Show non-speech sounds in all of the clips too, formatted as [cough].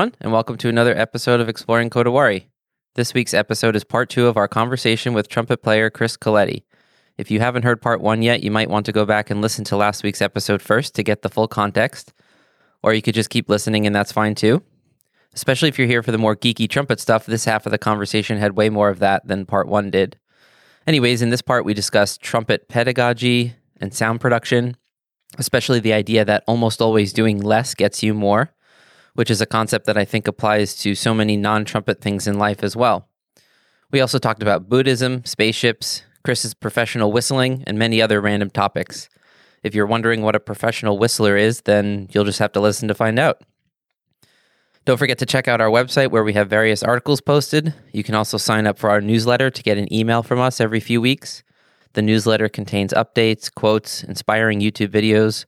Everyone, and welcome to another episode of Exploring Kodawari. This week's episode is part two of our conversation with trumpet player Chris Coletti. If you haven't heard part one yet, you might want to go back and listen to last week's episode first to get the full context, or you could just keep listening, and that's fine too. Especially if you're here for the more geeky trumpet stuff, this half of the conversation had way more of that than part one did. Anyways, in this part, we discussed trumpet pedagogy and sound production, especially the idea that almost always doing less gets you more, which is a concept that I think applies to so many non trumpet things in life as well. We also talked about Buddhism, spaceships, Chris's professional whistling, and many other random topics. If you're wondering what a professional whistler is, then you'll just have to listen to find out. Don't forget to check out our website where we have various articles posted. You can also sign up for our newsletter to get an email from us every few weeks. The newsletter contains updates, quotes, inspiring YouTube videos,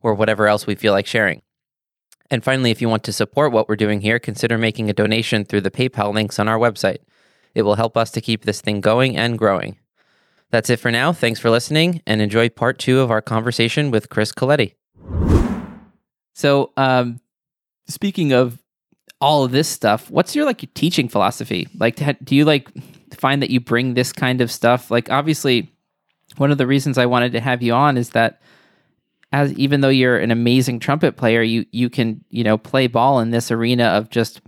or whatever else we feel like sharing. And finally, if you want to support what we're doing here, consider making a donation through the PayPal links on our website. It will help us to keep this thing going and growing. That's it for now. Thanks for listening and enjoy part two of our conversation with Chris Coletti. So, um, speaking of all of this stuff, what's your like teaching philosophy? Like, do you like find that you bring this kind of stuff? Like, obviously, one of the reasons I wanted to have you on is that as even though you're an amazing trumpet player, you you can you know play ball in this arena of just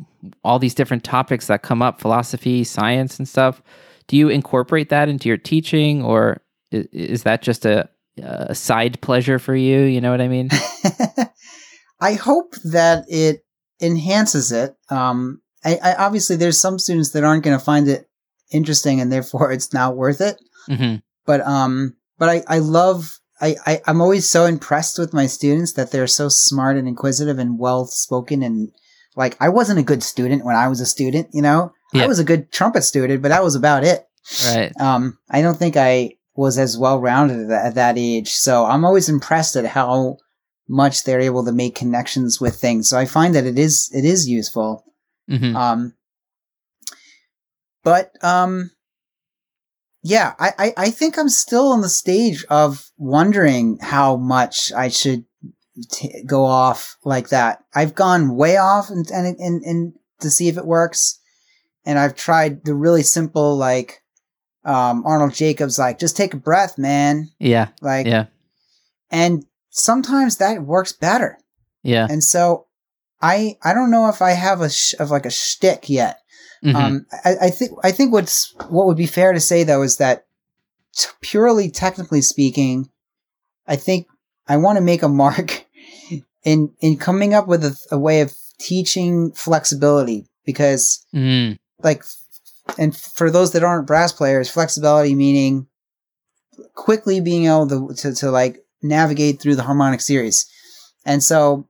all these different topics that come up, philosophy, science, and stuff. Do you incorporate that into your teaching, or is, is that just a, a side pleasure for you? You know what I mean? [laughs] I hope that it enhances it. Um, I, I, obviously there's some students that aren't going to find it interesting, and therefore it's not worth it. Mm-hmm. But um, but I I love. I, I, I'm always so impressed with my students that they're so smart and inquisitive and well spoken and like I wasn't a good student when I was a student, you know. Yeah. I was a good trumpet student, but that was about it. Right. Um, I don't think I was as well rounded at, that- at that age. So I'm always impressed at how much they're able to make connections with things. So I find that it is it is useful. hmm Um, but um, yeah, I, I I think I'm still on the stage of wondering how much I should t- go off like that. I've gone way off and and and, and to see if it works, and I've tried the really simple like um Arnold Jacobs like just take a breath, man. Yeah. Like Yeah. and sometimes that works better. Yeah. And so I I don't know if I have a sh- of like a shtick yet. Mhm. Um, I, I think I think what's what would be fair to say though is that t- purely technically speaking, I think I want to make a mark [laughs] in in coming up with a, a way of teaching flexibility because Mhm. like and for those that aren't brass players, flexibility meaning quickly being able to, to, to like navigate through the harmonic series. And so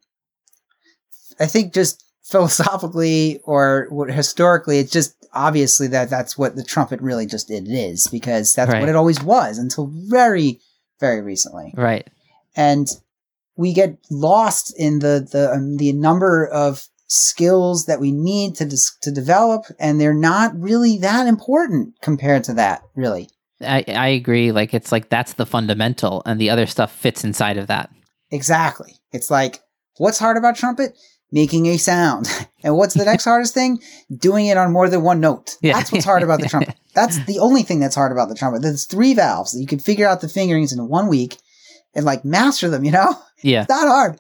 I think just philosophically or historically, it's just obviously that that's what the trumpet really just it is because that's Right. what it always was until very, very recently Right. and we get lost in the the um, the number of skills that we need to dis- to develop and they're not really that important compared to that really I, I agree. Like it's like that's the fundamental, and the other stuff fits inside of that. exactly it's like what's hard about trumpet making a sound [laughs] and what's the next hardest thing doing it on more than one note Yeah. that's what's hard about the [laughs] trumpet that's the only thing that's hard about the trumpet there's three valves that you can figure out the fingerings in one week and like master them you know Yeah. [laughs] It's not hard.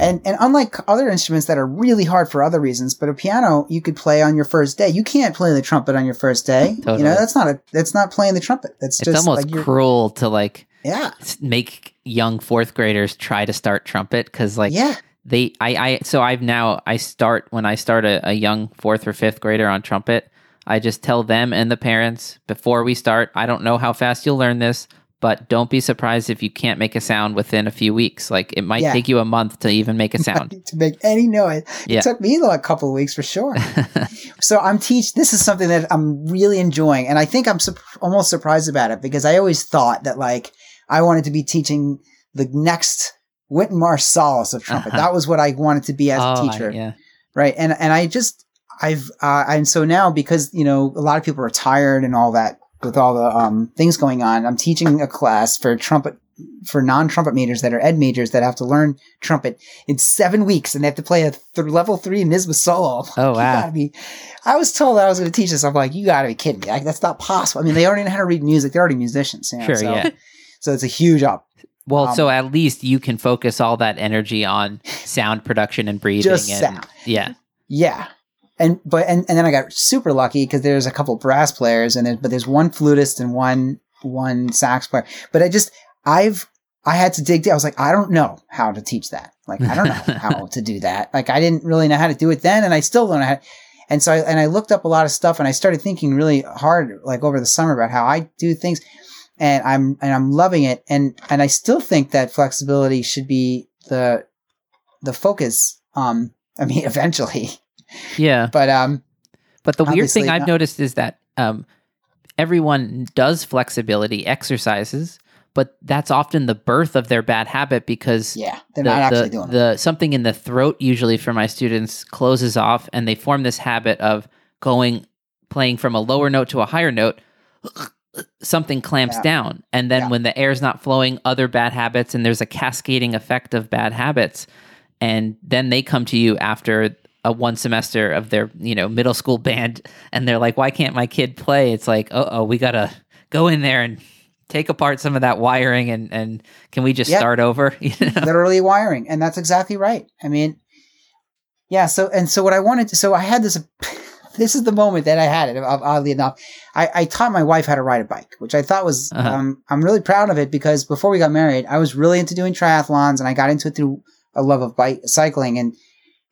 And and unlike other instruments that are really hard for other reasons, but a piano you could play on your first day. You can't play the trumpet on your first day. You know, that's not a that's not playing the trumpet. That's It's just almost like cruel to like yeah. make young fourth graders try to start trumpet because like yeah. They I I so I've now I start when I start a, a young fourth or fifth grader on trumpet, I just tell them and the parents before we start, I don't know how fast you'll learn this, but don't be surprised if you can't make a sound within a few weeks. Like it might Yeah. take you a month to even make a [laughs] sound. To make any noise. Yeah. It took me like a couple of weeks for sure. [laughs] so I'm teach this is something that I'm really enjoying and I think I'm sup- almost surprised about it because I always thought that like I wanted to be teaching the next Wynton Marsalis of trumpet. Uh-huh. That was what I wanted to be as Oh, a I- teacher. yeah. right and and i just i've uh and so now because you know a lot of people are tired and all that with all the um things going on i'm teaching a class for trumpet for non-trumpet majors that are ed majors that have to learn trumpet in seven weeks and they have to play a th- level three NYSSMA solo. [laughs] Oh, wow. be- I was told I was going to teach this. I'm like, you got to be kidding me! Like, that's not possible. I mean, they already know how to read music. They're already musicians. You know, Sure, so, yeah. [laughs] So it's a huge up. Well, Um, so at least you can focus all that energy on sound production and breathing. Just and, sound. Yeah. Yeah. And but and, and then I got super lucky because there's a couple brass players and there, but there's one flutist and one one sax player. But I just I've I had to dig. deep. I was like, I don't know how to teach that. Like I don't know [laughs] how to do that. Like I didn't really know how to do it then, and I still don't know how. And so I, and I looked up a lot of stuff, and I started thinking really hard, like over the summer, about how I do things, and I'm and I'm loving it. And and I still think that flexibility should be the the focus. Um, [laughs] I mean, eventually, Yeah. but um, But the weird thing I've not- noticed is that um, everyone does flexibility exercises, but that's often the birth of their bad habit because yeah, they're the, not actually the, doing it. the something in the throat usually for my students closes off and they form this habit of going playing from a lower note to a higher note something clamps Yeah. down and then Yeah. when the air's not flowing other bad habits and there's a cascading effect of bad habits and then they come to you after a one semester of their you know middle school [laughs] band and they're like why can't my kid play it's like oh we gotta go in there and take apart some of that wiring and and can we just Yeah. start over [laughs] you know? literally wiring and that's exactly right i mean yeah so and so what i wanted to so i had this this is the moment that i had it oddly enough i, I taught my wife how to ride a bike which i thought was Uh-huh. um, i'm really proud of it because before we got married i was really into doing triathlons and i got into it through a love of bike cycling and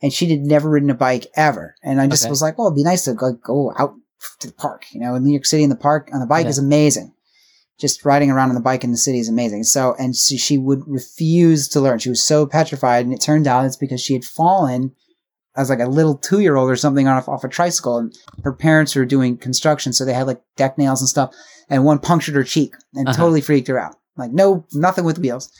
and she had never ridden a bike ever and i just Okay. was like well it'd be nice to go, go out to the park you know in new york city in the park on the bike Yeah. is amazing just riding around on the bike in the city is amazing. So, and so she would refuse to learn. She was so petrified. And it turned out it's because she had fallen as like a little two year old or something off, off a tricycle. And her parents were doing construction. So they had like deck nails and stuff. And one punctured her cheek and Uh-huh. totally freaked her out. Like, no, nothing with wheels.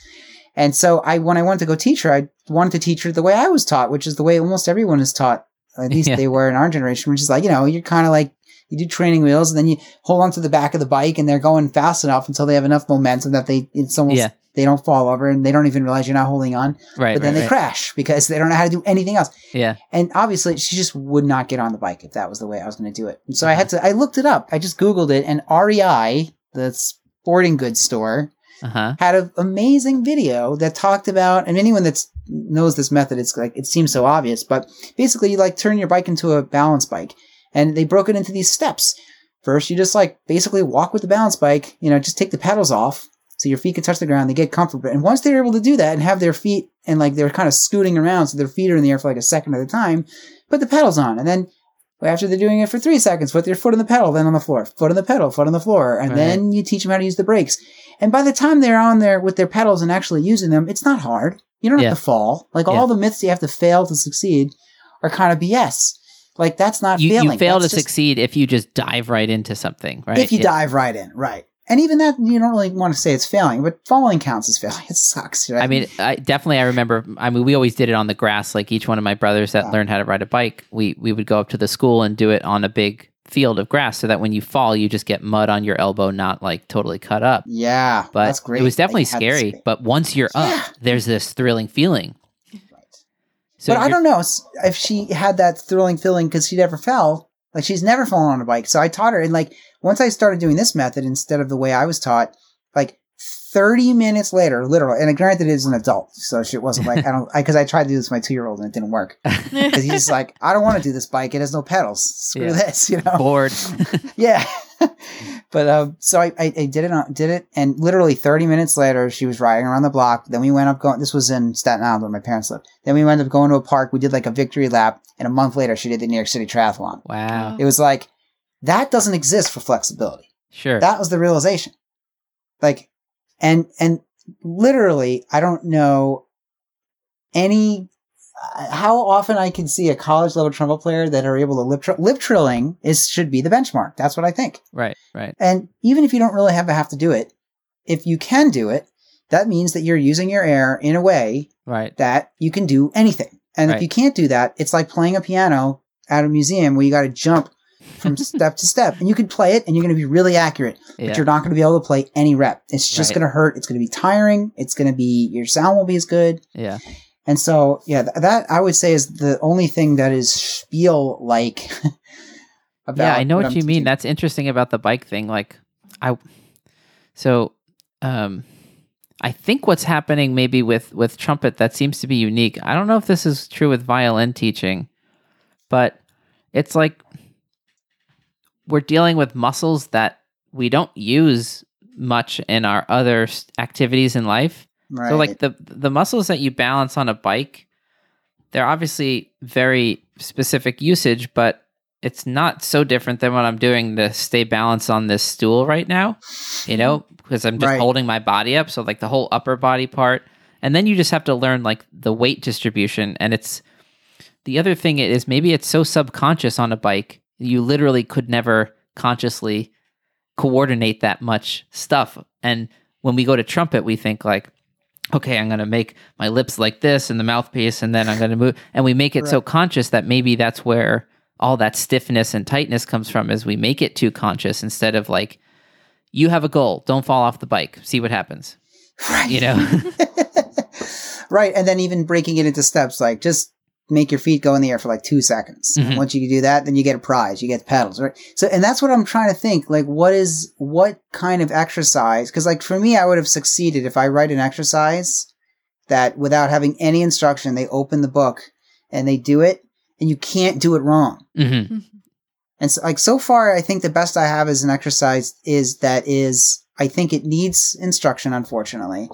And so I, when I wanted to go teach her, I wanted to teach her the way I was taught, which is the way almost everyone is taught. At least [laughs] Yeah. they were in our generation, which is like, you know, you're kind of like, you do training wheels and then you hold on to the back of the bike and they're going fast enough until they have enough momentum that they, it's almost, Yeah. they don't fall over and they don't even realize you're not holding on, right but then right, they right. crash because they don't know how to do anything else. yeah And obviously she just would not get on the bike if that was the way I was going to do it. And so I had to, I looked it up. I just Googled it and REI, the sporting goods store, uh-huh had an amazing video that talked about, and anyone that knows this method, it's like, it seems so obvious, but basically you like turn your bike into a balance bike and they broke it into these steps. First, you just like basically walk with the balance bike, you know, just take the pedals off so your feet can touch the ground, they get comfortable. And once they're able to do that and have their feet and like they're kind of scooting around so their feet are in the air for like a second at a time, put the pedals on. And then after they're doing it for three seconds, put their foot on the pedal, then on the floor, foot on the pedal, foot on the floor. And Right. then you teach them how to use the brakes. And by the time they're on there with their pedals and actually using them, it's not hard. You don't Yeah. have to fall. Like Yeah. all the myths you have to fail to succeed are kind of BS. Like that's not you, failing. you fail to just succeed if you just dive right into something right if you Yeah. dive right in, right? And even that, you don't really want to say it's failing, but falling counts as failing. It sucks. Right? I mean, I definitely I remember. I mean, we always did it on the grass. Like each one of my brothers that learned how to ride a bike, we we would go up to the school and do it on a big field of grass, so that when you fall, you just get mud on your elbow, not like totally cut up. yeah, But that's great. it was definitely you had this scary. But once you're Yeah. up, there's this thrilling feeling. So but I don't know if she had that thrilling feeling because she never fell. Like she's never fallen on a bike. So I taught her, and like once I started doing this method instead of the way I was taught, like thirty minutes later, literally. And granted, it is an adult, so she wasn't like I don't because I, tried to do this with my two year old and it didn't work [laughs] because he's just like I don't want to do this bike. It has no pedals. Screw Yeah. this, you know. bored. [laughs] yeah. [laughs] but um, so I, I, I did it on, did it, and literally 30 minutes later, she was riding around the block. Then we went up going. This was in Staten Island where my parents lived. Then we went up going to a park. We did like a victory lap, and a month later, she did the New York City Triathlon. wow. It was like that doesn't exist for flexibility. Sure. That was the realization. Like, and and literally, I don't know any how often I can see a college level trumpet player that are able to lip trill. Lip trilling is should be the benchmark. That's what I think. right. Right. And even if you don't really have to have to do it, if you can do it, that means that you're using your air in a way Right. that you can do anything. And Right. if you can't do that, it's like playing a piano at a museum where you got to jump from [laughs] step to step. And you can play it and you're going to be really accurate, Yeah. but you're not going to be able to play any rep. It's just Right. going to hurt. It's going to be tiring. It's going to be, your sound won't be as good. yeah. And so, yeah, th- that I would say is the only thing that is spiel like. [laughs] about yeah, I know what, I'm you mean. teaching. That's interesting about the bike thing. Like, I, so, um, I think what's happening maybe with with trumpet that seems to be unique. I don't know if this is true with violin teaching, but it's like we're dealing with muscles that we don't use much in our other activities in life. Right. So like the the muscles that you balance on a bike, they're obviously very specific usage, but it's not so different than what I'm doing to stay balanced on this stool right now. You know, because I'm just Right. holding my body up, so like the whole upper body part, and then you just have to learn like the weight distribution. And it's the other thing is maybe it's so subconscious on a bike, you literally could never consciously coordinate that much stuff. And when we go to trumpet, we think like, okay, I'm going to make my lips like this and the mouthpiece, and then I'm going to move. And we make it so conscious that maybe that's where all that stiffness and tightness comes from, is we make it too conscious instead of like, you have a goal, don't fall off the bike, see what happens. right. You know? [laughs] right. And then even breaking it into steps, like just make your feet go in the air for like two seconds. And Mhm. once you do that, then you get a prize. You get the pedals, right? So, and that's what I'm trying to think. Like, what is, what kind of exercise? Cause like for me, I would have succeeded if I write an exercise that without having any instruction, they open the book and they do it and you can't do it wrong. hmm And so, like so far, I think the best I have as an exercise is that is I think it needs instruction, unfortunately,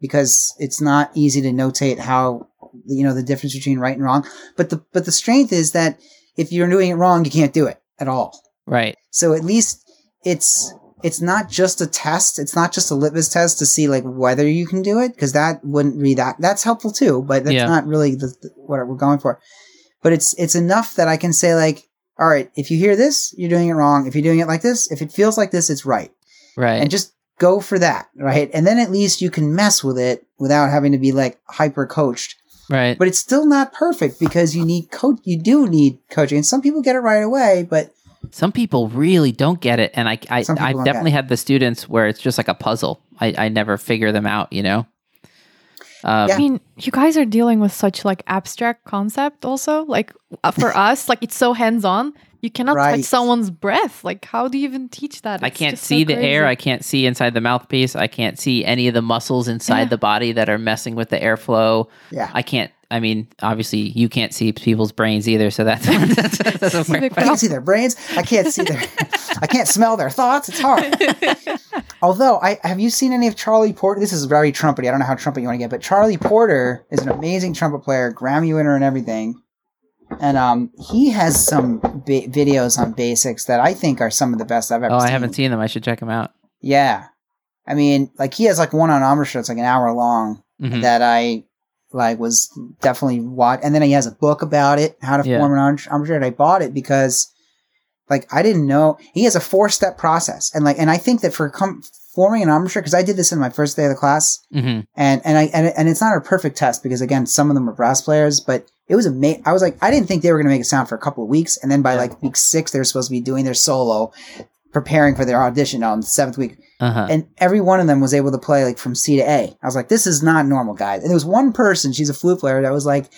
because it's not easy to notate how you know the difference between right and wrong. But the but the strength is that if you're doing it wrong, you can't do it at all. Right. So at least it's it's not just a test. It's not just a litmus test to see like whether you can do it because that wouldn't be that. That's helpful too, but that's Yeah. not really the, the, what we're going for. But it's it's enough that I can say like, all right, if you hear this, you're doing it wrong. If you're doing it like this, if it feels like this, it's right, Right. and just go for that, right? And then at least you can mess with it without having to be like hyper coached. Right. But it's still not perfect because you need coach. You do need coaching, and some people get it right away, but Some people really don't get it, and I, I I've definitely had the students where it's just like a puzzle. I, I never figure them out. You know. Um, Yeah. I mean, you guys are dealing with such like abstract concept also. Like uh, for [laughs] us, like it's so hands-on. You cannot Right. touch someone's breath. Like how do you even teach that? I can't just so see the air. I can't see inside the mouthpiece. I can't see any of the muscles inside Yeah. the body that are messing with the airflow. yeah, I can't. I mean, obviously, you can't see people's brains either, so that's, that's, that [laughs] doesn't [laughs] See the work. I can't see their brains. I can't see their. I can't smell their thoughts. It's hard. [laughs] Although, I have you seen any of Charlie Porter? This is very trumpety. I don't know how trumpet you want to get, but Charlie Porter is an amazing trumpet player, Grammy winner, and everything. And um, he has some ba- videos on basics that I think are some of the best I've ever Oh, seen. I haven't seen them. I should check them out. Yeah, I mean, like he has like one on Embouchure. It's like an hour long Mhm. that I like was definitely watch. And then he has a book about it, how to Yeah. form an. And I bought it because like I didn't know he has a four step process, and like and I think that for com- forming an embouchure because I did this in my first day of the class, Mhm. and and I and, and it's not a perfect test because again some of them are brass players, but it was amazing. I was like I didn't think they were going to make a sound for a couple of weeks, and then by Yeah. like week six they were supposed to be doing their solo, preparing for their audition on the seventh week Uh-huh. and every one of them was able to play like from C to A. I was like, this is not normal, guys. And there was one person, she's a flute player, that was like,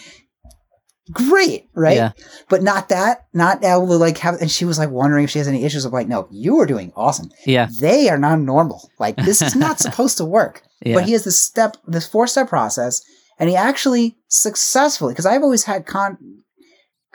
great, right? Yeah. But not that, not able to like have. And she was like wondering if she has any issues. I'm like, no, you are doing awesome. Yeah. They are not normal. Like this is not [laughs] supposed to work. Yeah. But he has this step, this four step process, and he actually successfully. Because I've always had con.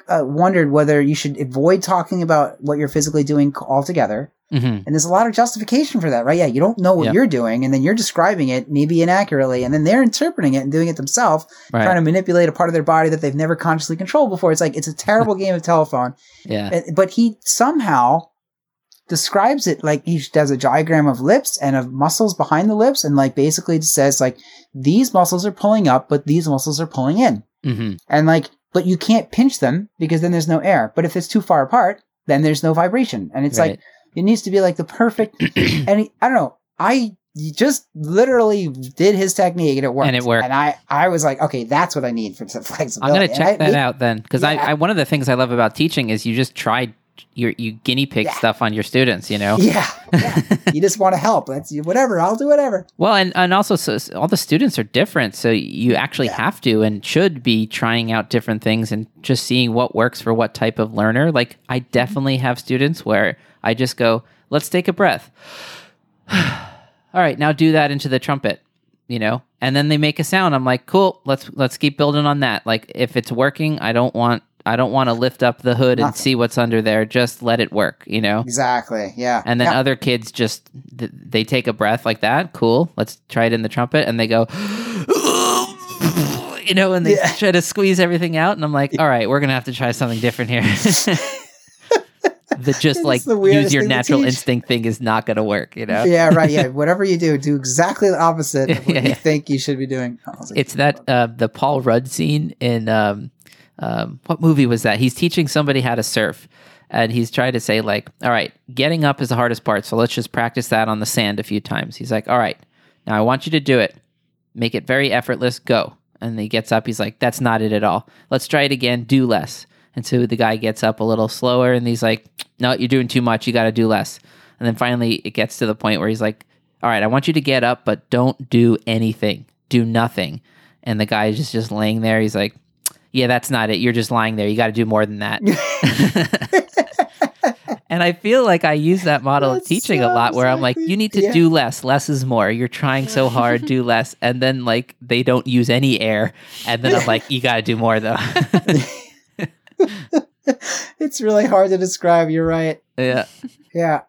Uh, wondered whether you should avoid talking about what you're physically doing altogether, Mhm. and there's a lot of justification for that, right? Yeah, you don't know what Yep. you're doing, and then you're describing it maybe inaccurately, and then they're interpreting it and doing it themselves, Right. trying to manipulate a part of their body that they've never consciously controlled before. It's like it's a terrible [laughs] game of telephone. yeah. But he somehow describes it like he does a diagram of lips and of muscles behind the lips, and like basically says like these muscles are pulling up, but these muscles are pulling in, hmm and like but you can't pinch them because then there's no air. But if it's too far apart, then there's no vibration, and it's like Right. It needs to be like the perfect. [clears throat] and he, I don't know. I just literally did his technique and it worked. And it worked. And I, I was like, okay, that's what I need for some [laughs] flexibility. I'm gonna check I- that out then, because Yeah. I, I one of the things I love about teaching is you just try you you guinea pig Yeah. stuff on your students. You know. Yeah, yeah. [laughs] you just want to help. That's whatever. I'll do whatever. Well, and, and also, so, so all the students are different. So you actually Yeah. have to and should be trying out different things and just seeing what works for what type of learner. Like, I mm-hmm. definitely have students where I just go, let's take a breath. [sighs] all right, now do that into the trumpet, you know? And then they make a sound. I'm like, cool, let's let's keep building on that. Like if it's working, I don't want I don't want to lift up the hood and see what's under there. Just let it work, you know? Exactly. Yeah. And then Yeah. other kids just they take a breath like that. Cool. Let's try it in the trumpet, and they go, [laughs] you know, and they Yeah. try to squeeze everything out. And I'm like, all right, we're gonna have to try something different here. [laughs] [laughs] the just like use your natural instinct thing is not gonna work. You know, yeah, right. Yeah, [laughs] whatever you do, do exactly the opposite of [laughs] what Yeah, you yeah. think you should be doing. Like, it's that uh, the Paul Rudd scene in um, um, what movie was that? He's teaching somebody how to surf. And he's trying to say, like, all right, getting up is the hardest part. So let's just practice that on the sand a few times. He's like, all right, now I want you to do it. Make it very effortless. Go. And he gets up. He's like, that's not it at all. Let's try it again. Do less. And so the guy gets up a little slower and he's like, no, you're doing too much. You got to do less. And then finally it gets to the point where he's like, all right, I want you to get up, but don't do anything. Do nothing. And the guy is just, just laying there. He's like, yeah, that's not it. You're just lying there. You got to do more than that. [laughs] and I feel like I use that model of teaching a lot where I'm like, you need to yeah. do less. Less is more. You're trying so hard, do [laughs] less. And then like they don't use any air. And then I'm like, you got to do more though. [laughs] [laughs] it's really hard to describe. You're right. yeah. Yeah.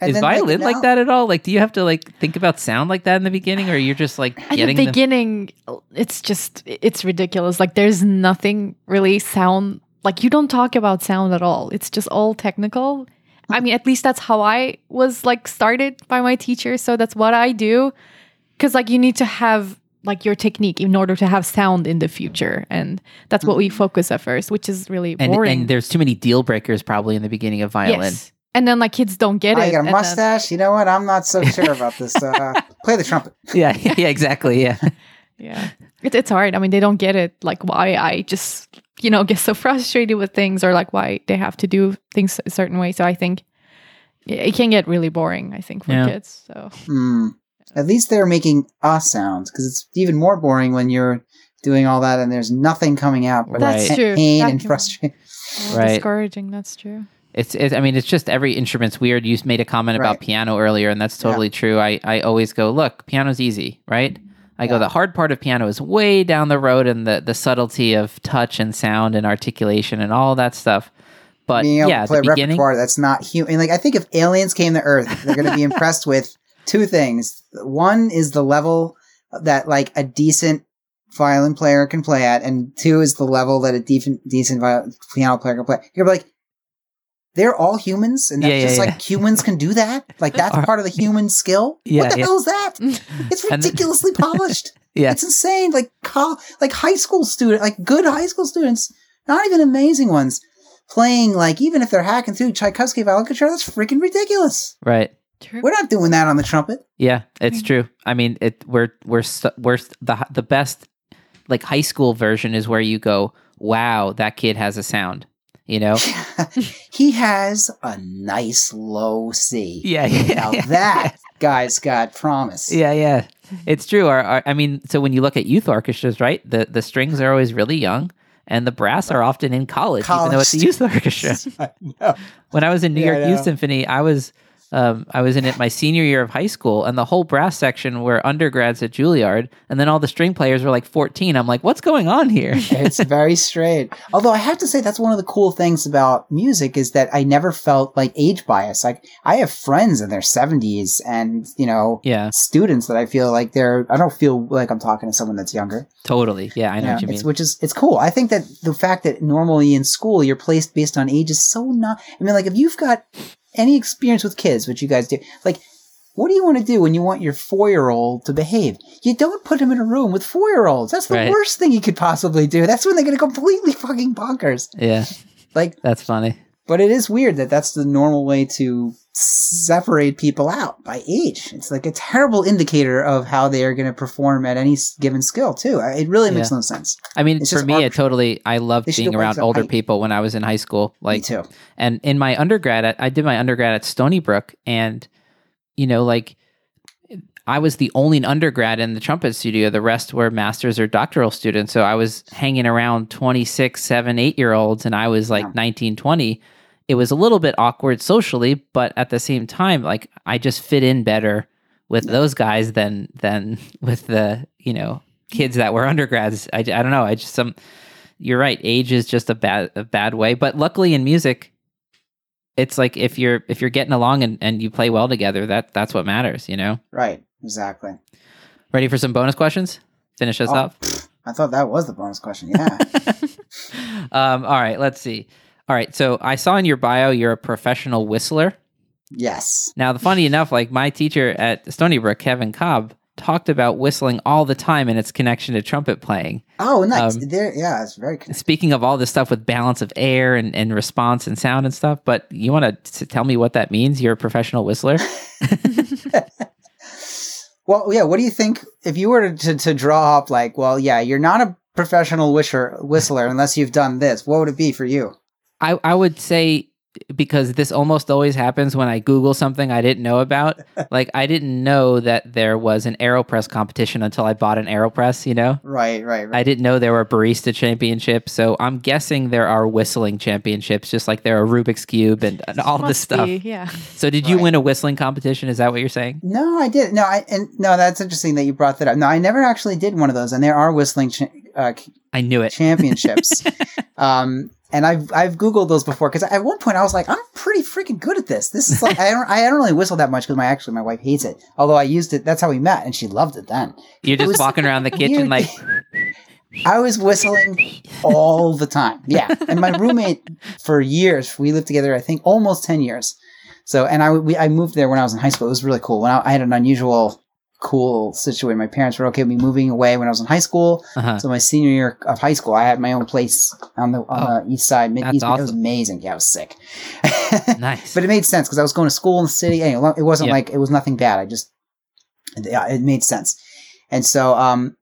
And is then, like, violin like, that at all? Like, do you have to like think about sound like that in the beginning or you're just like At getting the them? beginning, it's just it's ridiculous. Like there's nothing really sound. Like you don't talk about sound at all. It's just all technical. I mean, at least that's how I was like started by my teacher. So that's what I do. Because like you need to have like your technique in order to have sound in the future, and that's what we focus at first, which is really and, boring. and there's too many deal breakers probably in the beginning of violin. Yes. And then like kids don't get I it. got a and then- mustache. You know what? I'm not so sure about this. Uh, [laughs] play the trumpet. Yeah, [laughs] yeah, exactly. Yeah. Yeah. It, it's hard. I mean, they don't get it, like why I just, you know, [laughs] get so frustrated with things or like why they have to do things a certain way. So I think it it can get really boring, I think, for Yeah. kids. So Hmm. At least they're making a sound because it's even more boring when you're doing all that and there's nothing coming out but That's pa- true. pain That and can- frustration. [laughs] Right. discouraging. That's true. It's, it's I mean it's just every instrument's weird. You made a comment about piano earlier and that's totally true. I I always go, look, piano's easy, right? I go the hard part of piano is way down the road and the the subtlety of touch and sound and articulation and all that stuff. But Being able yeah, to play the beginning repertoire that's not human. Like I think if aliens came to Earth, they're going to be [laughs] impressed with two things. One is the level that like a decent violin player can play at, and two is the level that a decent decent piano player can play. You're like, they're all humans, and that's Yeah, yeah, just yeah. like humans can do that. Like that's part of the human skill. What the hell is that? [laughs] It's And then- ridiculously [laughs] polished. Yeah. It's insane. Like col- like high school student, like good high school students, not even amazing ones, playing like even if they're hacking through Tchaikovsky violin concerto, that's freaking ridiculous. right. True. We're not doing that on the trumpet. Yeah, it's Mm. true. I mean, it we're we're we're the the best like high school version is where you go, "Wow, that kid has a sound." You know? [laughs] he has a nice low C. Yeah, [laughs] yeah. Now yeah. that guy's got promise. Yeah, yeah. It's true. Our, our, I mean, so when you look at youth orchestras, right? The the strings are always really young and the brass are often in college, even though it's a youth orchestra. [laughs] I when I was in New Yeah, York Youth. Symphony, I was um, I was in it my senior year of high school, and the whole brass section were undergrads at Juilliard, and then all the string players were like 14. I'm like, what's going on here? [laughs] it's very straight. Although I have to say that's one of the cool things about music is that I never felt like age bias. Like I have friends in their seventies and, you know, yeah, students that I feel like they're I don't feel like I'm talking to someone that's younger. totally. Yeah, I know Yeah, what you mean. which is it's cool. I think that the fact that normally in school you're placed based on age is so not I mean like if you've got any experience with kids, which you guys do, like what do you want to do when you want your four year old to behave? You don't put him in a room with four year olds. That's the Right. worst thing you could possibly do. That's when they're gonna completely fucking bonkers. Yeah, Like that's funny. But it is weird that that's the normal way to separate people out by age. It's like a terrible indicator of how they are going to perform at any given skill, too. It really makes Yeah. no sense. I mean, It's for me, it totally. I loved being around older height. people when I was in high school. Like, Me too. and in my undergrad, at, I did my undergrad at Stony Brook, and you know, like, I was the only undergrad in the trumpet studio. The rest were masters or doctoral students. So I was hanging around 26, 7, 8 year olds, and I was like Yeah. 19, 20. It was a little bit awkward socially, but at the same time, like, I just fit in better with those guys than than [laughs] with the you know kids that were undergrads. I, I don't know. I just some. You're right. Age is just a bad a bad way, but luckily in music, it's like if you're if you're getting along and, and you play well together, that that's what matters. You know. Right. Exactly. Ready for some bonus questions? Finish us Oh, up. I thought that was the bonus question. Yeah. [laughs] um, all right. Let's see. All right. So I saw in your bio you're a professional whistler. yes. Now, the funny enough, like my teacher at Stony Brook, Kevin Cobb, talked about whistling all the time and its connection to trumpet playing. Oh, nice. Um, there, yeah, it's very connected. Speaking of all this stuff with balance of air and, and response and sound and stuff, but you want to tell me what that means? You're a professional whistler? [laughs] Well, yeah. What do you think if you were to, to, draw up like, well, yeah, you're not a professional whistler, whistler unless you've done this. What would it be for you? I, I would say because this almost always happens when I Google something I didn't know about. [laughs] like I didn't know that there was an AeroPress competition until I bought an AeroPress, you know? Right, right, right. I didn't know there were barista championships, so I'm guessing there are whistling championships, just like there are Rubik's Cube and, and all this stuff. be, yeah. So did you Right. win a whistling competition? Is that what you're saying? No, I did. No, I and no, that's interesting that you brought that up. No, I never actually did one of those, and there are whistling cha- uh, I knew it. championships. [laughs] um, and I've I've googled those before because at one point I was like, I'm pretty freaking good at this. This is like I don't I don't really whistle that much because my actually my wife hates it. Although I used it, that's how we met, and she loved it then. You're just was walking around the kitchen like [laughs] I was whistling all the time. Yeah, and my roommate for years we lived together. I think almost ten years. So, and I we, I moved there when I was in high school. It was really cool. When I, I had an unusual, cool situation. My parents were okay with me moving away when I was in high school. uh-huh. So my senior year of high school, I had my own place on the on the east side, mid Oh, east. It was amazing. Yeah, I was sick. [laughs] nice. but it made sense because I was going to school in the city. And it wasn't Yeah. like it was nothing bad. I just yeah, it made sense. And so um,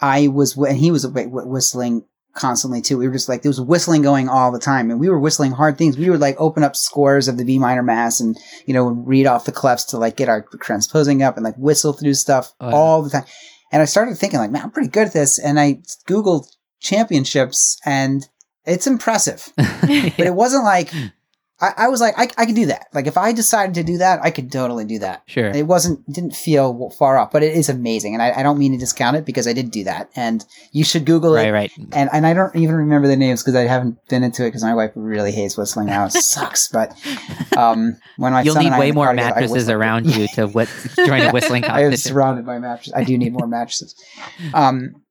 I was and he was wh- wh- whistling constantly too. We were just like there was whistling going all the time, and we were whistling hard things. We would like open up scores of the B minor mass and you know read off the clefs to like get our transposing up and like whistle through stuff Oh, yeah. all the time. And I started thinking like, man, I'm pretty good at this. And I googled championships, and it's impressive [laughs] but it wasn't like I, I was like I, I could do that like if i decided to do that i could totally do that sure. it wasn't didn't feel far off but it is amazing and I, I don't mean to discount it because i did do that and you should google Right, it right. and, and i don't even remember the names because i haven't been into it because my wife really hates whistling now it sucks but [laughs] um when my You'll need way more together, mattresses around you to [laughs] join a whistling I am surrounded by mattresses. I do need more mattresses. Um,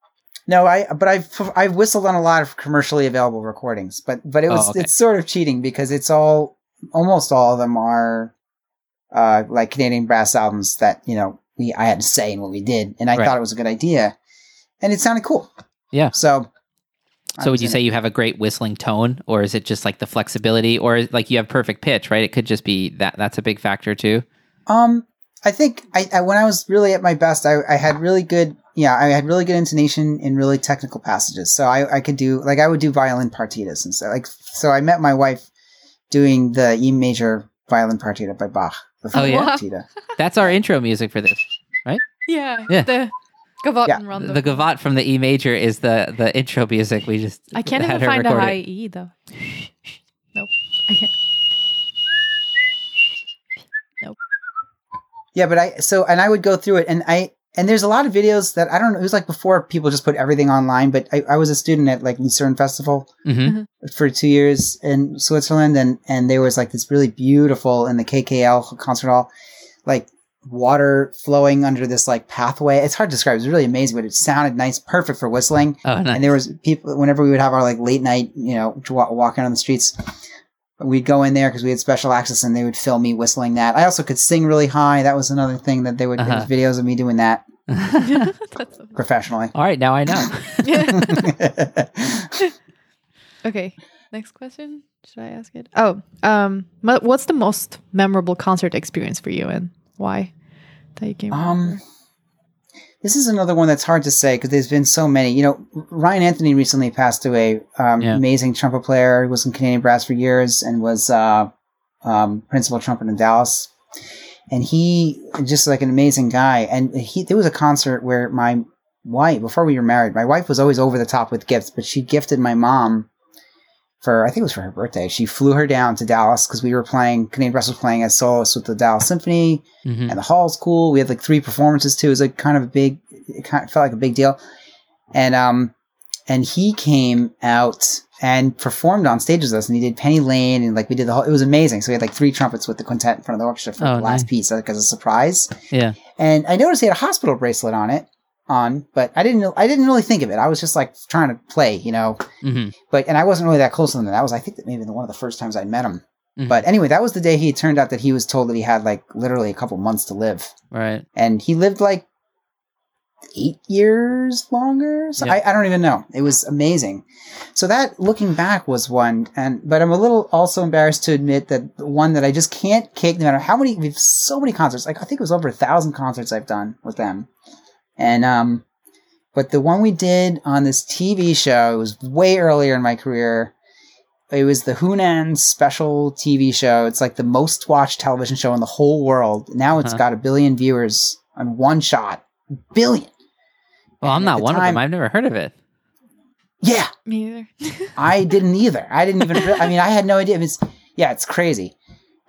no, I but I've I've whistled on a lot of commercially available recordings, but but it was Oh, okay. it's sort of cheating because it's all almost all of them are uh, like Canadian brass albums that you know we I had to say in what we did, and I Right. thought it was a good idea, and it sounded cool. Yeah. So. So would you say you have a great whistling tone, or is it just like the flexibility, or like you have perfect pitch, right? It could just be that. That's a big factor too. Um, I think I, I when I was really at my best, I, I had really good, yeah, I had really good intonation in really technical passages. So I, I could do like I would do violin partitas and so like so I met my wife doing the E major violin partita by Bach. The Oh, yeah? partita. [laughs] That's our intro music for this. right? Yeah. Yeah. The Gavotte Yeah. and Rondo. The gavotte from the E major is the the intro music. We just I can't had even her find a record high it. E though. [laughs] Nope. I can't. Nope. Yeah, but I so and I would go through it and I and there's a lot of videos that I don't know. It was like before people just put everything online, but I, I was a student at like Lucerne Festival Mhm. for two years in Switzerland, and and there was like this really beautiful in the KKL concert hall, like water flowing under this like pathway. It's hard to describe. It was really amazing, but it sounded nice, perfect for whistling. Oh, nice. And there was people whenever we would have our like late night, you know, walking on the streets. We'd go in there because we had special access, and they would film me whistling that. I also could sing really high. That was another thing that they would. Uh-huh. There was videos of me doing that [laughs] [laughs] professionally. All right, now I know. [laughs] okay. Next question. Should I ask it? Oh, um, what's the most memorable concert experience for you, and why? That you came. Um, this is another one that's hard to say because there's been so many. You know, Ryan Anthony recently passed away. Um, Yeah. Amazing trumpet player. He was in Canadian brass for years and was uh, um, principal trumpet in Dallas. And he just like an amazing guy. And he there was a concert where my wife, before we were married, my wife was always over the top with gifts, but she gifted my mom for I think it was for her birthday. She flew her down to Dallas because we were playing Canadian brass was playing as soloists with the Dallas Symphony Mhm. and the hall's cool. We had like three performances too. It was like kind of a big, it kind of felt like a big deal. And um, and he came out and performed on stage with us, and he did Penny Lane, and like we did the whole. It was amazing. So we had like three trumpets with the quintet in front of the orchestra for Oh, the last nice. piece, like as a surprise. Yeah. And I noticed he had a hospital bracelet on it, on, but I didn't. I didn't really think of it. I was just like trying to play, you know. hmm But and I wasn't really that close to him. That was I think that maybe the, one of the first times I met him. Mhm. But anyway, that was the day he turned out that he was told that he had like literally a couple months to live Right. and he lived like eight years longer. So Yeah. I, I don't even know. It was amazing. So that looking back was one, and but I'm a little also embarrassed to admit that the one that I just can't kick no matter how many. We've so many concerts. Like I think it was over a thousand concerts I've done with them, and um, but the one we did on this TV show it was way earlier in my career. It was the Hunan special TV show. It's like the most watched television show in the whole world. Now it's Uh-huh. got a billion viewers on one shot. Billion. Well, I'm not the one of them. I've never heard of it. Yeah, Me either. [laughs] I didn't either. I didn't even. Re- I mean, I had no idea. It's yeah, it's crazy.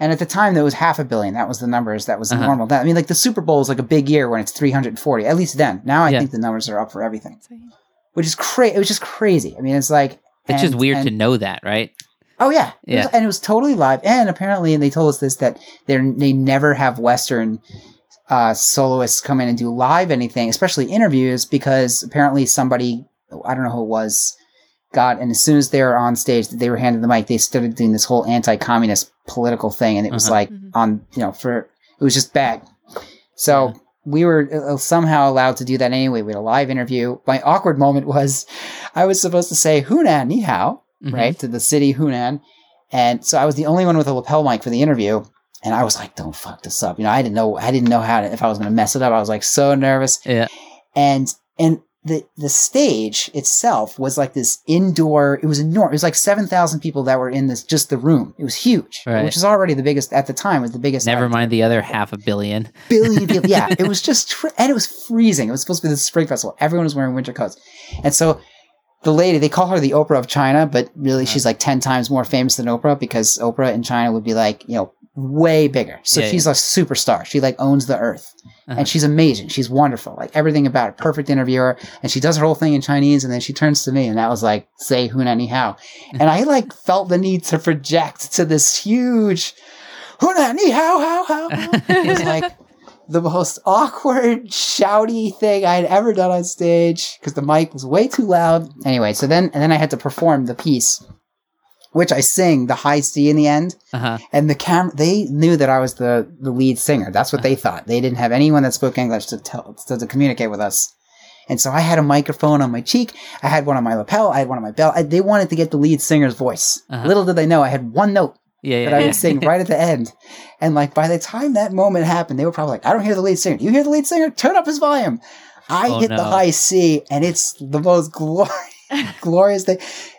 And at the time, there was half a billion. That was the numbers. That was the Uh-huh. normal. That, I mean, like the Super Bowl is like a big year when it's 340. At least then. Now I Yeah. think the numbers are up for everything, which is crazy. It was just crazy. I mean, it's like It's just weird and- to know that, right? Oh yeah, It was- Yeah. and it was totally live. And apparently, and they told us this that they they never have Western uh, soloists come in and do live anything, especially interviews, because apparently somebody I don't know who it was got, and as soon as they were on stage, they were handed the mic. They started doing this whole anti-communist political thing, and it was Uh-huh. like Mhm. on you know for it was just bad. So. Yeah. We were uh, somehow allowed to do that anyway. We had a live interview. My awkward moment was I was supposed to say Hunan Ni Hao, Mhm. right, to the city Hunan. And so I was the only one with a lapel mic for the interview. And I was like, don't fuck this up. You know, I didn't know, I didn't know how to, if I was going to mess it up. I was like so nervous. Yeah. And, and the, the stage itself was like this indoor, it was enormous. It was like 7,000 people that were in this, just the room. It was huge, Right. which is already the biggest at the time was the biggest. Never mind the other half a billion. billion [laughs] people. Yeah, it was just, tr- and it was freezing. It was supposed to be the spring festival. Everyone was wearing winter coats. And so the lady, they call her the Oprah of China, but really uh-huh. she's like 10 times more famous than Oprah because Oprah in China would be like, you know, way bigger. So Yeah, she's a superstar. She like owns the earth. Uh-huh. And she's amazing. She's wonderful. Like everything about her. Perfect interviewer. And she does her whole thing in Chinese and then she turns to me and that was like, say Hunan Ni Hao. And I like [laughs] felt the need to project to this huge Hunan Ni Hao, Hao. Hao. It was like [laughs] the most awkward, shouty thing I had ever done on stage because the mic was way too loud. Anyway, so then and then I had to perform the piece, which I sing the high C in the end. Uh-huh. And the cam they knew that I was the the lead singer. That's what they thought. They didn't have anyone that spoke English to tell to, to communicate with us. And so I had a microphone on my cheek. I had one on my lapel. I had one on my belt. I, they wanted to get the lead singer's voice. Uh-huh. Little did they know I had one note Yeah, that yeah, I yeah. would sing [laughs] right at the end. And like by the time that moment happened, they were probably like, I don't hear the lead singer. You hear the lead singer? Turn up his volume. I Oh, hit the high C and it's the most glorious, [laughs] glorious thing.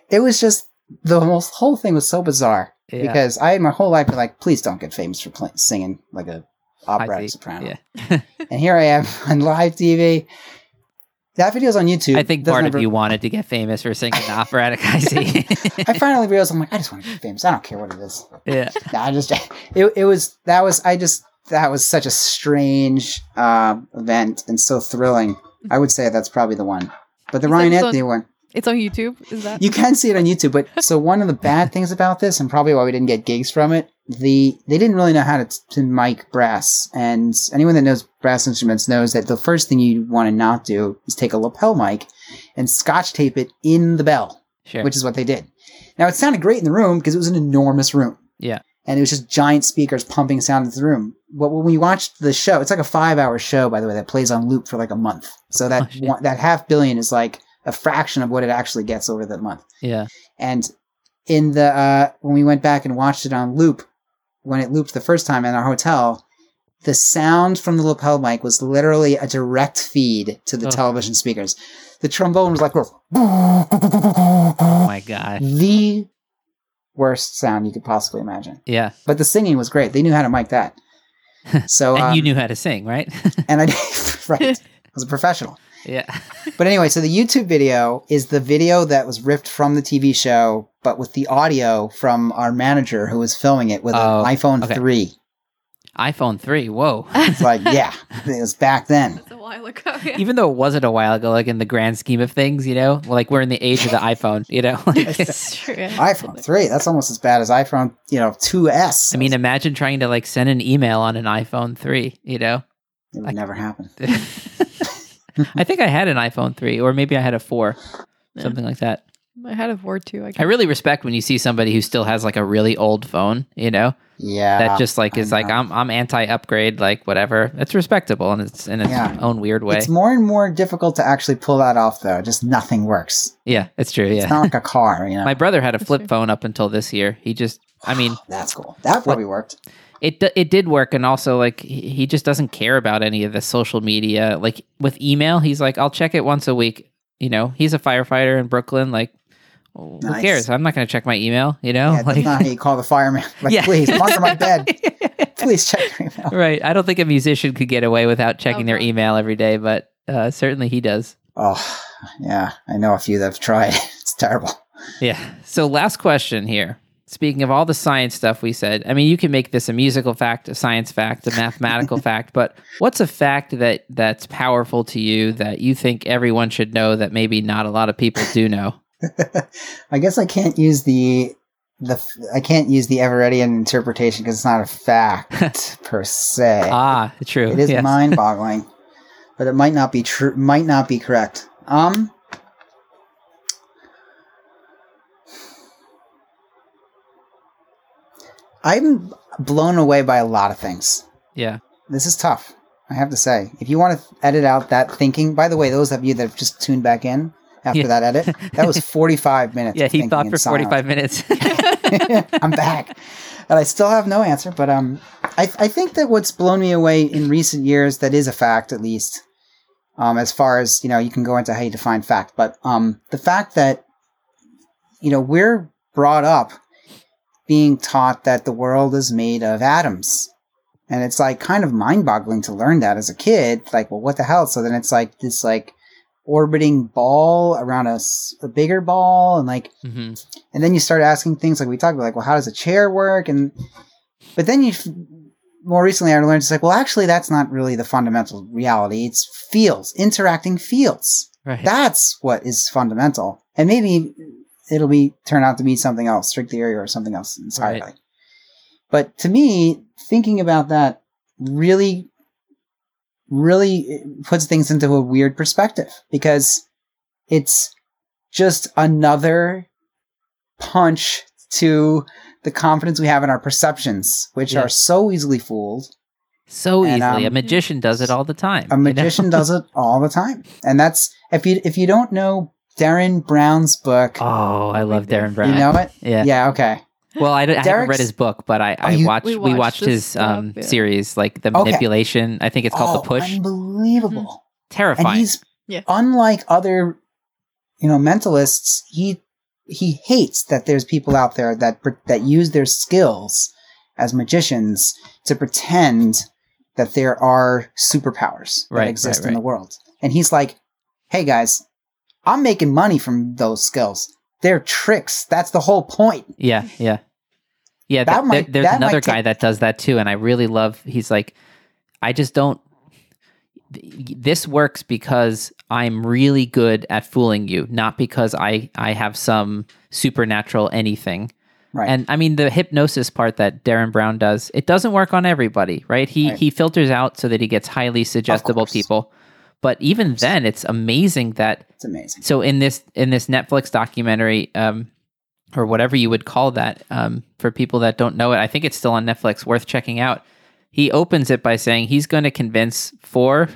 It was just the most whole thing was so bizarre Yeah. because I had my whole life been like, please don't get famous for playing, singing like a I operatic soprano. Yeah. And here I am [laughs] on live TV. That video's on YouTube. I think Doesn't part of ever- you wanted to get famous for singing operatic. I see. I finally realized I'm like, I just want to get famous. I don't care what it is. yeah. [laughs] No, I just [laughs] it, it was that was I just that was such a strange um, event and so thrilling. I would say that's probably the one. But the Ryan it's Anthony one, It's on YouTube. Is that? you can see it on YouTube. But so one of the bad things about this, and probably why we didn't get gigs from it, the they didn't really know how to, to mic brass. And anyone that knows brass instruments knows that the first thing you want to not do is take a lapel mic and scotch tape it in the bell Sure. which is what they did. Now it sounded great in the room because it was an enormous room. Yeah. And it was just giant speakers pumping sound into the room. But when we watched the show, it's like a five hour show, by the way, that plays on loop for like a month. So Oh, that shit. one, that half billion is like a fraction of what it actually gets over the month. yeah. And in the uh, when we went back and watched it on loop, when it looped the first time in our hotel, the sound from the lapel mic was literally a direct feed to the Oh. television speakers. The trombone was like. [laughs] Oh my god. the worst sound you could possibly imagine. Yeah. But the singing was great. They knew how to mic that. [laughs] So And um, you knew how to sing, right? and I [laughs] right. I was a professional. Yeah. [laughs] But anyway, so the YouTube video is the video that was ripped from the TV show, but with the audio from our manager who was filming it with Oh, an iPhone okay. 3. iPhone 3. Whoa. [laughs] It's like, yeah, it was back then. That's a while ago. [laughs] Yeah. Even though it wasn't a while ago, like in the grand scheme of things, you know, like we're in the age of the iPhone, you know? Like, It's true. yeah. iPhone 3, that's almost as bad as iPhone, you know, 2S. I mean, imagine trying to like send an email on an iPhone 3, you know? it would never happen. Mm-hmm. I think I had an iPhone 3, or maybe I had a 4, Yeah. something like that. I had a four too. I I really respect when you see somebody who still has like a really old phone, you know, Yeah. that just like is like. I'm I'm anti upgrade, like whatever. It's respectable and it's in its Yeah. own weird way. It's more and more difficult to actually pull that off, though. Just nothing works. yeah, it's true. Yeah. It's not like a car, you [laughs] know. my brother had a That's flip true. phone up until this year. He just, I mean, [sighs] That's cool. That probably worked. It d- it did work, and also like he he just doesn't care about any of the social media. Like with email, he's like, I'll check it once a week. You know, he's a firefighter in Brooklyn. Like, who Nice. cares? I'm not going to check my email. You know, Yeah, that's like, not how you call the fireman. [laughs] Like, Yeah. please, come under my bed. [laughs] Please check your email. right. I don't think a musician could get away without checking their email every day, but uh, certainly he does. Oh, yeah. I know a few that have tried. [laughs] It's terrible. Yeah. So last question here. Speaking of all the science stuff we said, I mean, you can make this a musical fact, a science fact, a mathematical [laughs] fact, but what's a fact that that's powerful to you that you think everyone should know that maybe not a lot of people do know? [laughs] I guess I can't use the the I can't use the Everettian interpretation because it's not a fact [laughs] per se. ah, true. it is yes. mind-boggling, but it might not be true. Might not be correct. Um. I'm blown away by a lot of things. Yeah. This is tough. I have to say. If you want to edit out that thinking, by the way, those of you that have just tuned back in after Yeah. that edit, that was [laughs] 45 minutes. Yeah, he thought for silence. 45 minutes. [laughs] I'm back. And I still have no answer, but um, I, I think that what's blown me away in recent years, that is a fact at least, um, as far as, you know, you can go into how you define fact, but um, the fact that, you know, we're brought up being taught that the world is made of atoms. And it's like kind of mind boggling to learn that as a kid. Like, well, what the hell? So then it's like this, like, orbiting ball around a bigger ball and like mm-hmm. and then you start asking things like we talked about, like, well, how does a chair work? And but then you more recently I learned it's like, well, actually, that's not really the fundamental reality. It's fields, interacting fields. Right. That's what is fundamental. And maybe it'll be turn out to be something else, string theory or something else entirely. Right. But to me, thinking about that really, really puts things into a weird perspective because it's just another punch to the confidence we have in our perceptions, which Yeah. are so easily fooled. so And, easily. a um, magician does it all the time. A magician does it all the time, and that's if you if you don't know Derren Brown's book, Oh, I love Derren Brown. you know it. Yeah. Yeah. Okay. Well, I, I haven't read his book, but I, I you- watched. We We watched, watched his his um, yeah. series, like the Okay. manipulation. I think it's called oh, the push. Unbelievable. Terrifying. And he's Yeah. unlike other, you know, mentalists. He he hates that there's people out there that that use their skills as magicians to pretend that there are superpowers that exist right, in the world. And he's like, "Hey guys, I'm making money from those skills. They're tricks. That's the whole point." Yeah, yeah, yeah. That th- might- there- there's that another guy take- that does that too, and I really love. He's like, I just don't. This works because I'm really good at fooling you, not because I I have some supernatural anything. Right. And I mean the hypnosis part that Derren Brown does, it doesn't work on everybody, right? He Right. he filters out so that he gets highly suggestible people. But even then, it's amazing that it's amazing. so in this in this Netflix documentary, um, or whatever you would call that, um, for people that don't know it, I think it's still on Netflix, worth checking out. He opens it by saying he's going to convince four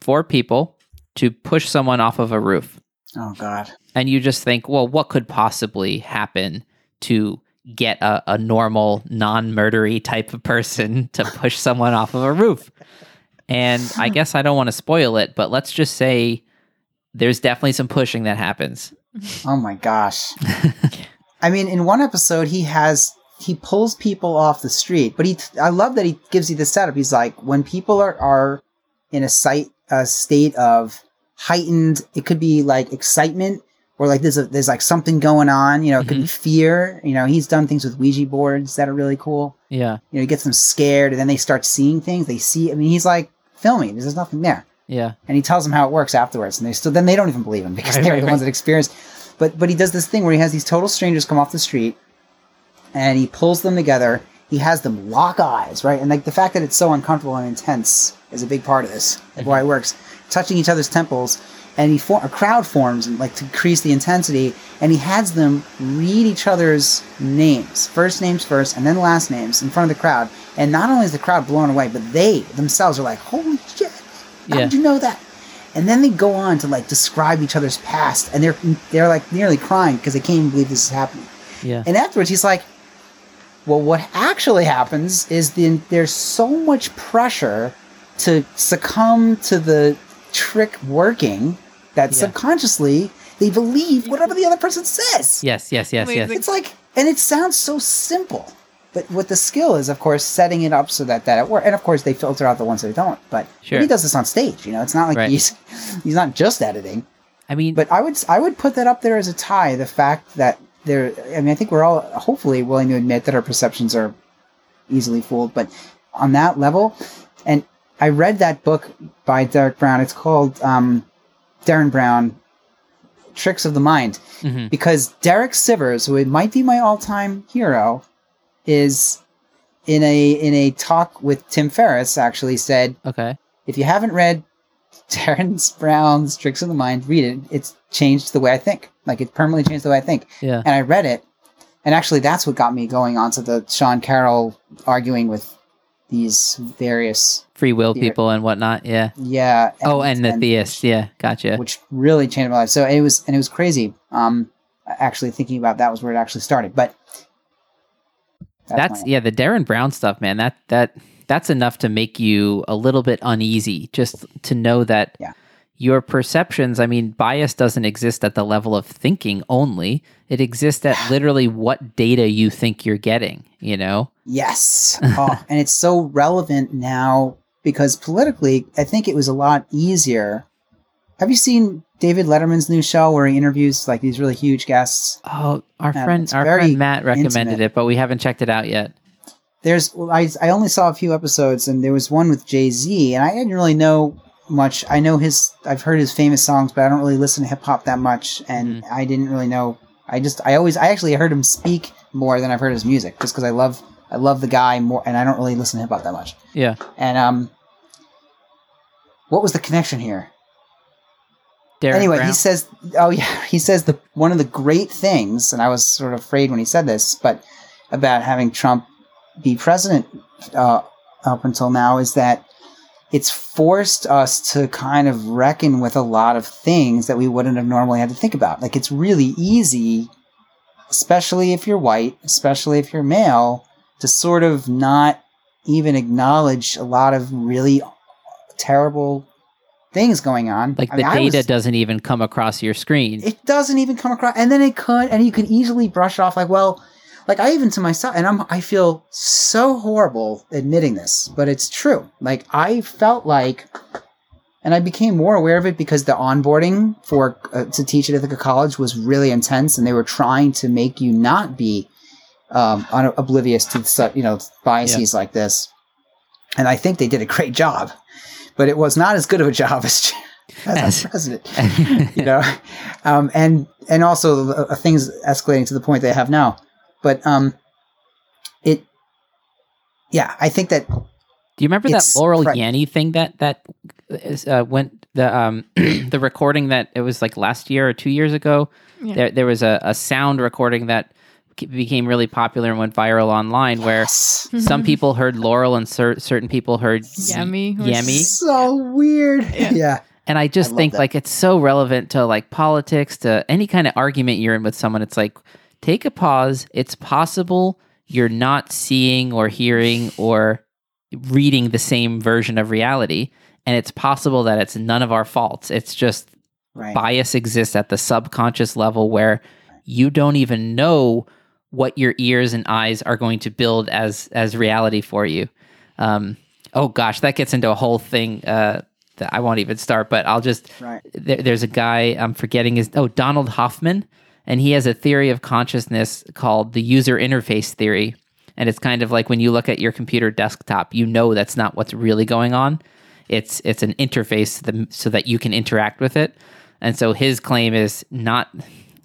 four people to push someone off of a roof, Oh God. and you just think, well, what could possibly happen to get a, a normal, non murdery type of person [laughs] to push someone off of a roof. And I [laughs] guess I don't want to spoil it, but let's just say there's definitely some pushing that happens. Oh my gosh. [laughs] I mean, in one episode, he has he pulls people off the street, but he I love that he gives you the setup. He's like, when people are are in a site a state of heightened, it could be like excitement or like there's a there's like something going on. You know, it could be mm-hmm. fear. You know, he's done things with Ouija boards that are really cool. Yeah. You know, he gets them scared, and then they start seeing things. They see. I mean, he's like filming. There's nothing there Yeah. and he tells them how it works afterwards, and they still then they don't even believe him because Right, they're right, the right. ones that experience. But but he does this thing where he has these total strangers come off the street, and he pulls them together. He has them lock eyes, right? And like the fact that it's so uncomfortable and intense is a big part of this, like why it works. Touching each other's temples, and he for- a crowd forms and like to increase the intensity, and he has them read each other's names, first names first, and then last names in front of the crowd. And not only is the crowd blown away, but they themselves are like, "Holy shit! How Yeah. did you know that?" And then they go on to like describe each other's past, and they're they're like nearly crying because they can't even believe this is happening. Yeah. And afterwards, he's like, "Well, what actually happens is the, there's so much pressure to succumb to the trick working that subconsciously they believe whatever the other person says." yes, yes, yes, yes. It's like, and it sounds so simple, but what the skill is, of course, setting it up so that that it works. And of course, they filter out the ones that don't. But Sure. he does this on stage. You know, it's not like Right. he's [laughs] he's not just editing. I mean, But I would I would put that up there as a tie. The fact that there, I mean, I think we're all hopefully willing to admit that our perceptions are easily fooled. But on that level, and I read that book by Derek Brown. It's called um, Derren Brown, Tricks of the Mind, mhm. because Derek Sivers, who might be my all-time hero, is in a in a talk with Tim Ferriss. Actually, said okay. if you haven't read [laughs] Derren Brown's Tricks of the Mind, read it. It's changed the way I think. Like it permanently changed the way I think. Yeah. And I read it, and actually, that's what got me going onto the Sean Carroll arguing with these various, Free will Yeah. people and whatnot. Yeah. yeah. oh, and the theists, Yeah. Gotcha. which really changed my life. So it was, and it was crazy. Um, actually thinking about that was where it actually started. But that's my- yeah the derren brown stuff man that that that's enough to make you a little bit uneasy just to know that Yeah. Your perceptions i mean bias doesn't exist at the level of thinking only it exists at [sighs] literally what data you think you're getting you know Yes. [laughs] oh, and it's so relevant now because politically, I think it was a lot easier. Have you seen David Letterman's new show where he interviews like these really huge guests? oh our friend our friend matt recommended intimate. it but we haven't checked it out yet There's well, I I only saw a few episodes and there was one with Jay Z and I didn't really know much. I know his I've heard his famous songs, but I don't really listen to hip hop that much, and I didn't really know. I just I always I actually heard him speak more than I've heard his music, just because I love I love the guy more, and I don't really listen to hip hop that much. yeah And um, what was the connection here? derren anyway, brown he says, "Oh yeah," [laughs] he says the one of the great things, and I was sort of afraid when he said this, but about having Trump be president uh, up until now is that it's forced us to kind of reckon with a lot of things that we wouldn't have normally had to think about. Like it's really easy, especially if you're white, especially if you're male, to sort of not even acknowledge a lot of really terrible things going on. like I the mean, data was- doesn't even come across your screen it doesn't even come across and then it could and you can easily brush off like well like i even to myself and i'm i feel so horrible admitting this but it's true. Like i felt like and i became more aware of it because the onboarding for uh, to teach at ithaca college was really intense and they were trying to make you not be um, un- oblivious to you know biases like this. And i think they did a great job but it was not as good of a job [laughs] as as As- president [laughs] you know? Um, and and also uh, things escalating to the point they have now but um it yeah i think that Do you remember that Laurel right. Yanny thing that that is, uh, went the um [clears throat] the recording that it was like last year or two years ago? Yeah. There there was a, a sound recording that became really popular and went viral online where yes, some people heard Laurel and cer- certain people heard Yanny or Yanny. so weird Yeah. [laughs] yeah And I just I think that. like it's so relevant to like politics to any kind of argument you're in with someone. It's like take a pause. It's possible you're not seeing or hearing or reading the same version of reality. And it's possible that it's none of our faults. It's just Right. bias exists at the subconscious level where you don't even know what your ears and eyes are going to build as as reality for you. Um, oh gosh, that gets into a whole thing uh, that I won't even start. But I'll just Right. there, there's a guy I'm forgetting his oh Donald Hoffman, and he has a theory of consciousness called the user interface theory. And it's kind of like when you look at your computer desktop, you know that's not what's really going on. It's it's an interface that, so that you can interact with it. And so his claim is not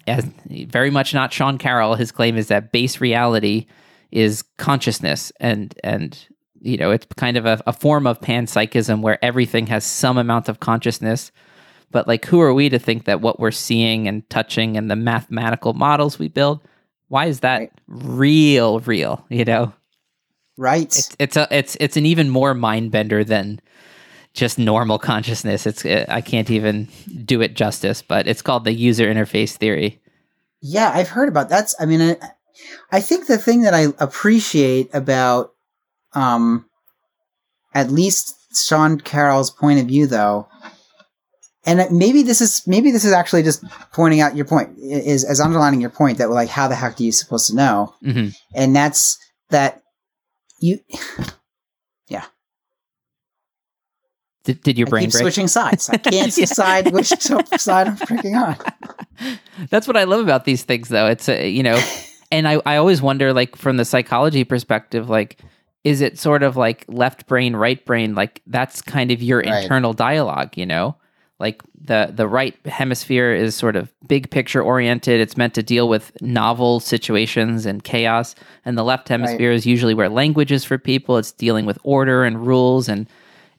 as very much not Sean Carroll. His claim is that base reality is consciousness and and you know it's kind of a, a form of panpsychism where everything has some amount of consciousness but like who are we to think that what we're seeing and touching and the mathematical models we build why is that Right. real real you know Right. it's it's a it's it's an even more mind bender than just normal consciousness it's i can't even do it justice but it's called the user interface theory Yeah, I've heard about that's. I mean, I, I think the thing that I appreciate about, um, at least Sean Carroll's point of view, though, and maybe this is maybe this is actually just pointing out your point is as underlining your point that like how the heck are you supposed to know? hmm And that's that you. [sighs] did, did your I brain keep break switching sides. I can't [laughs] Yeah. decide which [laughs] side I'm freaking on. That's what I love about these things, though. It's a, you know, [laughs] and I, I always wonder, like from the psychology perspective, like is it sort of like left brain, right brain? Like that's kind of your Right. internal dialogue, you know. Like the the right hemisphere is sort of big picture oriented. It's meant to deal with novel situations and chaos, and the left hemisphere is usually where language is for people. It's dealing with order and rules. And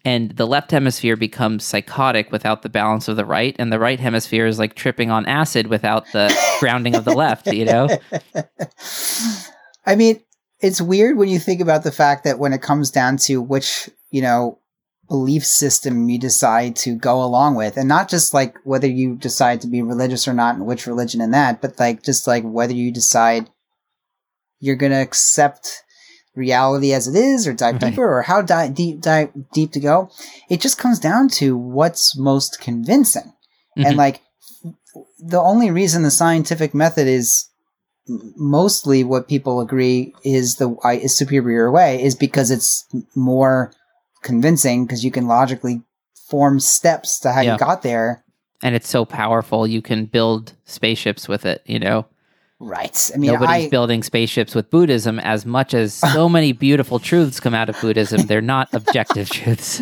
and the left hemisphere becomes psychotic without the balance of the right. And the right hemisphere is like tripping on acid without the [laughs] grounding of the left you know? I mean, it's weird when you think about the fact that when it comes down to which, you know, belief system you decide to go along with, and not just like whether you decide to be religious or not and which religion and that, but like just like whether you decide you're going to accept reality as it is or dive Right. deeper or how di- deep, dive deep to go. It just comes down to what's most convincing. Mhm. And like the only reason the scientific method is mostly what people agree is the is superior way is because it's more convincing because you can logically form steps to how Yeah. you got there. and it's so powerful you can build spaceships with it you know Right. I mean, nobody's I, building spaceships with buddhism as much as [laughs] so many beautiful truths come out of buddhism they're not objective [laughs] truths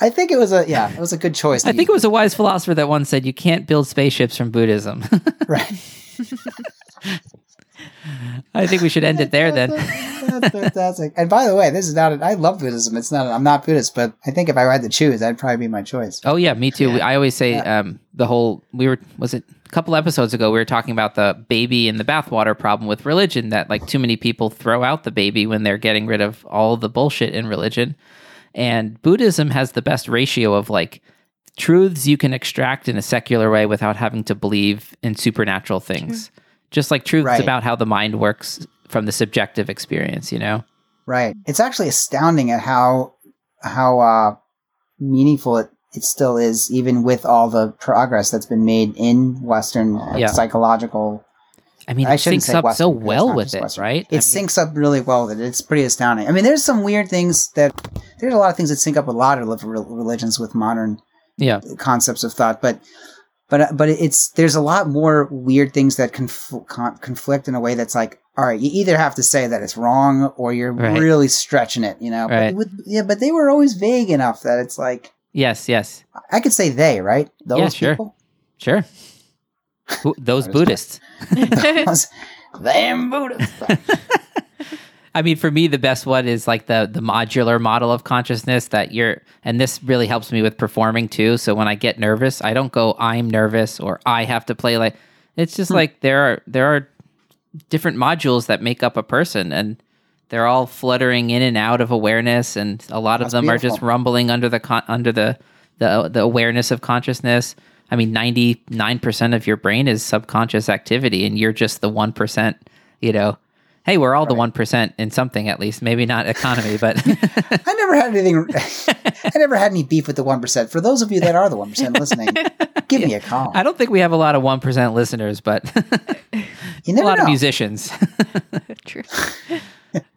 I think it was a yeah, it was a good choice. i think it was a wise philosopher that once said you can't build spaceships from buddhism [laughs] right. I think we should end it there then That's fantastic. And by the way, this is not. I love Buddhism. It's not. I'm not Buddhist, but I think if I had to choose, that'd probably be my choice. Oh yeah, me too. Yeah. I always say Yeah. um, the whole we were was it a couple episodes ago we were talking about the baby in the bathwater problem with religion that like too many people throw out the baby when they're getting rid of all the bullshit in religion. And Buddhism has the best ratio of like truths you can extract in a secular way without having to believe in supernatural things. Just like truths Right. about how the mind works from the subjective experience, you know? Right. It's actually astounding at how how uh, meaningful it, it still is, even with all the progress that's been made in Western Yeah. psychological. I mean, I it syncs up Western, so well with it, Western. right? It syncs up really well with it. It's pretty astounding. I mean, there's some weird things that there's a lot of things that sync up with a lot of religions with modern yeah. concepts of thought, but but uh, but it's there's a lot more weird things that conf- con- conflict in a way that's like, all right, you either have to say that it's wrong or you're Right. really stretching it, you know. Right. But with, yeah, but they were always vague enough that it's like Yes, yes. I could say they, right? Those Yeah, sure. people, Sure. Bu- Those [laughs] Buddhists. [laughs] Those- them Buddhists. [laughs] I mean, for me, the best one is like the the modular model of consciousness that you're, and this really helps me with performing too. So when I get nervous, I don't go, "I'm nervous" or "I have to play like." It's just hmm. like there are there are different modules that make up a person, and they're all fluttering in and out of awareness, and a lot of That's them are just rumbling under the con- under the the the awareness of consciousness. I mean, 99% of your brain is subconscious activity, and you're just the 1%, you know. Hey, we're all the 1% in something at least. Maybe not economy, [laughs] but I never had anything. [laughs] I never had any beef with the one percent. For those of you that are the one percent listening, [laughs] give me a call. I don't think we have a lot of 1% listeners, but You a lot know. of musicians. True.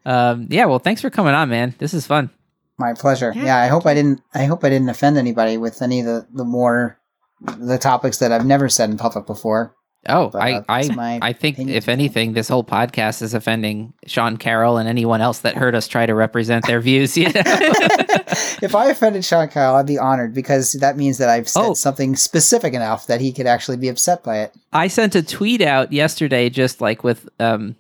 um, yeah, well, thanks for coming on, man. This is fun. My pleasure. Yeah, Yeah, I hope I didn't. I hope I didn't offend anybody with any of the the more the topics that I've never said in public before. Oh, I, I, I think opinion. if anything, this whole podcast is offending Sean Carroll and anyone else that heard us try to represent their views. You know? [laughs] if I offended Sean Carroll, I'd be honored because that means that I've said Oh. something specific enough that he could actually be upset by it. I sent a tweet out yesterday, just like with um,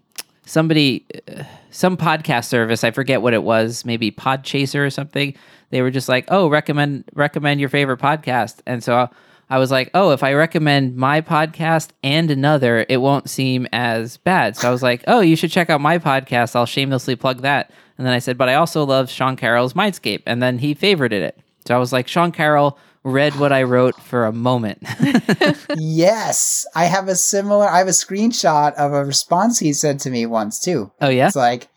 somebody, uh, some podcast service. I forget what it was, maybe Podchaser or something. They were just like, "Oh, recommend recommend your favorite podcast," and so I was like, "Oh, if I recommend my podcast and another, it won't seem as bad." So I was like, "Oh, you should check out my podcast. I'll shamelessly plug that." And then I said, "But I also love Sean Carroll's Mindscape," and then he favorited it. So I was like, "Sean Carroll." Read what I wrote for a moment. [laughs] yes, I have a similar. I have a screenshot of a response he said to me once too. oh yeah, It's like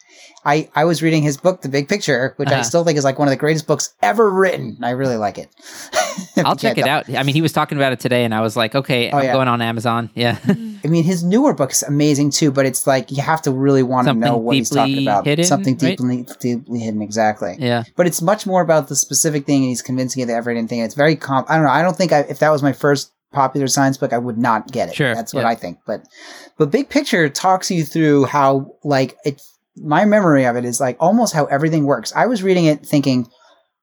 I I was reading his book, The Big Picture, which I Uh-huh. still think is like one of the greatest books ever written. I really like it. [laughs] I'll check can't it out. I mean, he was talking about it today, and I was like, okay, Oh, I'm yeah. going on Amazon. Yeah. [laughs] I mean, his newer book's amazing too, but it's like you have to really want to know what he's talking deeply about. hidden, Something right? deeply deeply hidden, exactly. yeah. But it's much more about the specific thing, and he's convincing you of the everyday thing. It's very comp. I don't know. I don't think I, if that was my first popular science book, I would not get it. Sure, that's what yeah. I think. But but big picture talks you through how like it. My memory of it is like almost how everything works. I was reading it thinking.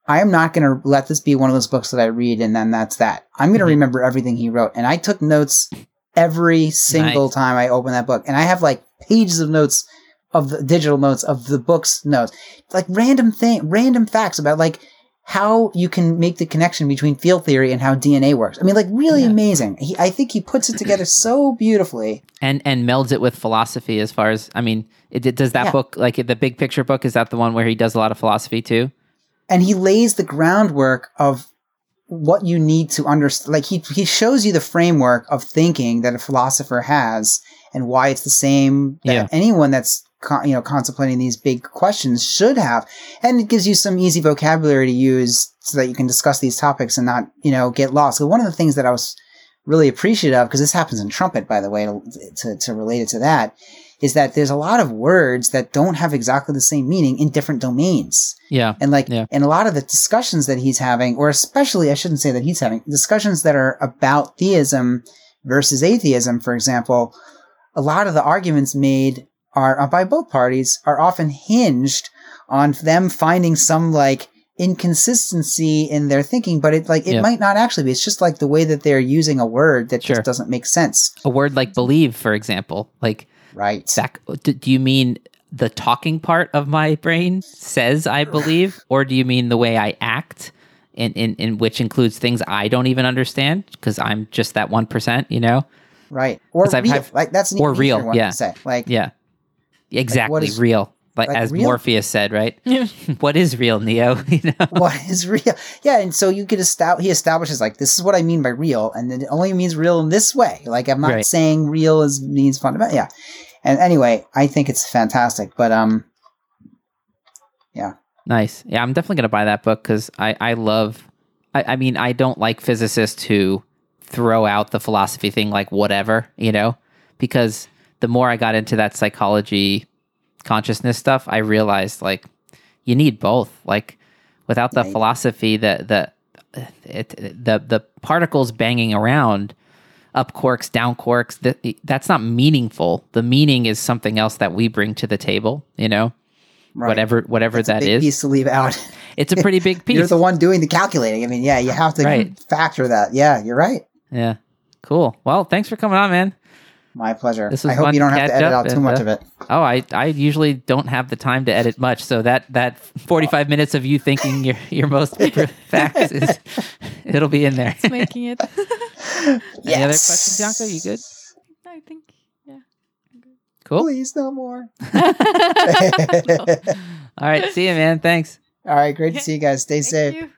I am not going to let this be one of those books that I read and then that's that. I'm going to Mhm. remember everything he wrote. And I took notes every single Nice. time I open that book. And I have like pages of notes of the digital notes of the book's notes, like random thing, random facts about like how you can make the connection between field theory and how DNA works. I mean, like really Yeah. amazing. He, I think he puts it together so beautifully. And and melds it with philosophy as far as I mean, it, it- does that Yeah. book like the big picture book is that the one where he does a lot of philosophy too? and he lays the groundwork of what you need to understand. Like he he shows you the framework of thinking that a philosopher has, and why it's the same that Yeah. anyone that's con- you know contemplating these big questions should have. And it gives you some easy vocabulary to use so that you can discuss these topics and not you know get lost. So one of the things that I was really appreciative of because this happens in trumpet, by the way, to, to to relate it to that. Is that there's a lot of words that don't have exactly the same meaning in different domains. Yeah. And like, Yeah. and a lot of the discussions that he's having, or especially, I shouldn't say that he's having, discussions that are about theism versus atheism, for example, a lot of the arguments made are uh, by both parties are often hinged on them finding some like inconsistency in their thinking, but it like it Yeah. might not actually be. It's just like the way that they're using a word that Sure. just doesn't make sense. A word like believe, for example. Like Right. that do, you mean the talking part of my brain says I believe, [sighs] or do you mean the way I act? In, in, in which includes things I don't even understand because I'm just that one percent, you know. Right. Or I've real. like that's an or real, one yeah. to say. Like Yeah, exactly. is- real, like, like as real? Morpheus said, right? [laughs] [laughs] What is real, Neo? [laughs] you know. what is real? Yeah, and so you could establish. He establishes like this is what I mean by real, and then it only means real in this way. Like I'm not Right. saying real is means fundamental. Yeah, and anyway, I think it's fantastic. But um, yeah, Nice. Yeah, I'm definitely gonna buy that book because I I love. I, I mean, I don't like physicists who throw out the philosophy thing like whatever, you know, because the more I got into that psychology, consciousness stuff, I realized like you need both. Like without the philosophy, that the it, the the particles banging around up quarks, down quarks, that that's not meaningful. The meaning is something else that we bring to the table, you know. right. Whatever whatever That's a big is. piece to leave out. [laughs] It's a pretty big piece. [laughs] You're the one doing the calculating. I mean, yeah, you uh, have to Right. factor that. Yeah, you're right. Yeah. Cool. Well, thanks for coming on, man. My pleasure. This was I hope you don't have to edit out too much uh, of it. Oh, I, I usually don't have the time to edit much, so that that 45 minutes of you thinking your your most [laughs] favorite facts is it'll be in there. It's making it. [laughs] Any other questions, Bianca? You good? I think. Yeah. Cool. Please, no more. [laughs] All right. See you, man. Thanks. All right, great to see you guys. Stay Thank safe. you.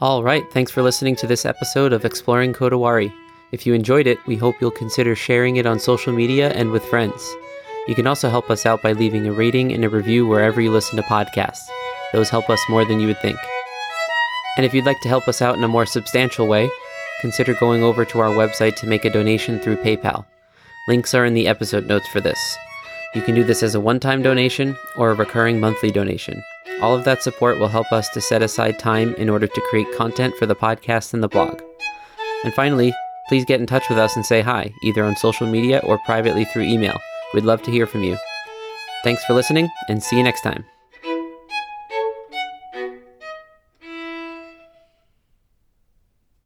All right, thanks for listening to this episode of Exploring Kodawari. If you enjoyed it, we hope you'll consider sharing it on social media and with friends. You can also help us out by leaving a rating and a review wherever you listen to podcasts. Those help us more than you would think. And if you'd like to help us out in a more substantial way, consider going over to our website to make a donation through PayPal. Links are in the episode notes for this. You can do this as a one time donation or a recurring monthly donation. All of that support will help us to set aside time in order to create content for the podcast and the blog. And finally, please get in touch with us and say hi, either on social media or privately through email. We'd love to hear from you. Thanks for listening, and see you next time.